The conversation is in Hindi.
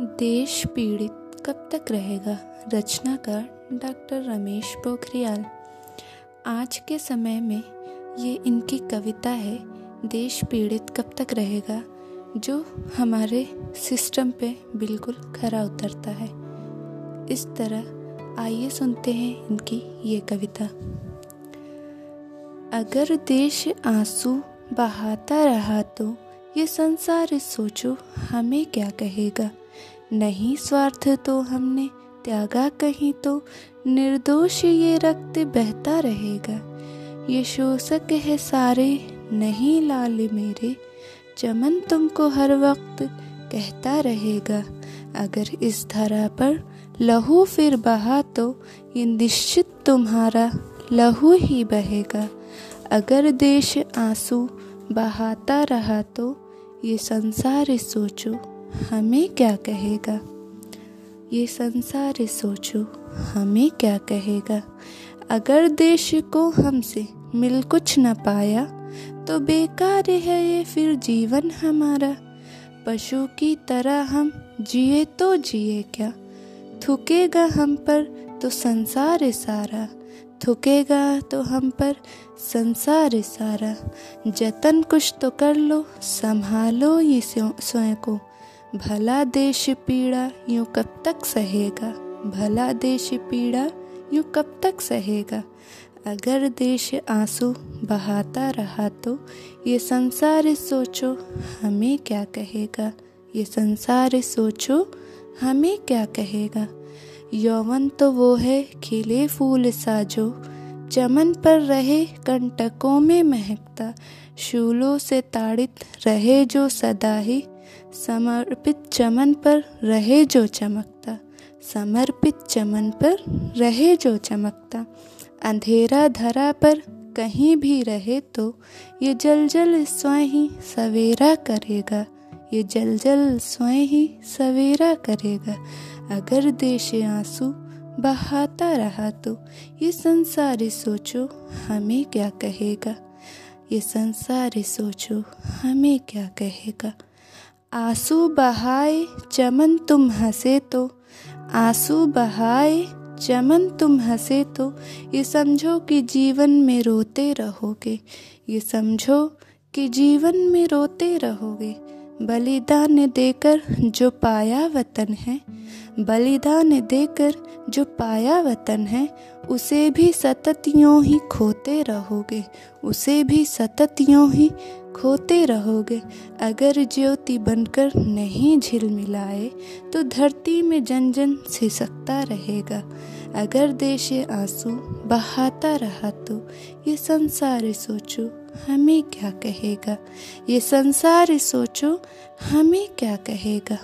देश पीड़ित कब तक रहेगा? रचनाकार डॉक्टर रमेश पोखरियाल। आज के समय में ये इनकी कविता है, देश पीड़ित कब तक रहेगा? जो हमारे सिस्टम पे बिल्कुल खरा उतरता है। इस तरह आइए सुनते हैं इनकी ये कविता। अगर देश आँसू बहाता रहा तो ये संसार सोचो हमें क्या कहेगा? नहीं स्वार्थ तो हमने त्यागा कहीं तो निर्दोष ये रक्त बहता रहेगा। ये शोषक है सारे, नहीं लाल मेरे। चमन तुमको हर वक्त कहता रहेगा। अगर इस धरा पर लहू फिर बहा तो ये निश्चित तुम्हारा लहू ही बहेगा। अगर देश आँसू बहाता रहा तो ये संसार सोचो। हमें क्या कहेगा? ये संसार सोचो, हमें क्या कहेगा? अगर देश को हमसे मिल कुछ न पाया तो बेकार है ये फिर जीवन हमारा। पशु की तरह हम जिए तो जिए क्या? थुकेगा हम पर तो संसार सारा। थुकेगा तो हम पर संसार सारा। जतन कुछ तो कर लो, संभालो ये स्वयं को। भला देश पीड़ा यूँ कब तक सहेगा? भला देश पीड़ा यूँ कब तक सहेगा? अगर देश आँसू बहाता रहा तो ये संसार सोचो, हमें क्या कहेगा? ये संसार सोचो, हमें क्या कहेगा? यौवन तो वो है, खिले फूल साजो। चमन पर रहे, कंटकों में महकता। शूलों से ताड़ित रहे जो सदा ही। समर्पित चमन पर रहे जो चमकता। समर्पित चमन पर रहे जो चमकता। अंधेरा धरा पर कहीं भी रहे तो ये जल जल स्वयं ही सवेरा करेगा। ये जल जल स्वयं ही सवेरा करेगा। अगर देश आँसू बहाता रहा तो ये संसार सोचो हमें क्या कहेगा? ये संसार सोचो हमें क्या कहेगा? आँसू बहाए, चमन तुम हंसे तो। आँसू बहाए, चमन तुम हंसे तो। ये समझो कि जीवन में रोते रहोगे। ये समझो कि जीवन में रोते रहोगे। बलिदान देकर जो पाया वतन है। बलिदान देकर जो पाया वतन है, उसे भी सतत यूँ ही खोते रहोगे, उसे भी सतत यूँ ही खोते रहोगे। अगर ज्योति बनकर नहीं झिल मिलाए तो धरती में जन जन सिसकता रहेगा। अगर देश आँसू बहाता रहा तो ये संसार सोचो, हमें क्या कहेगा? ये संसार सोचो, हमें क्या कहेगा?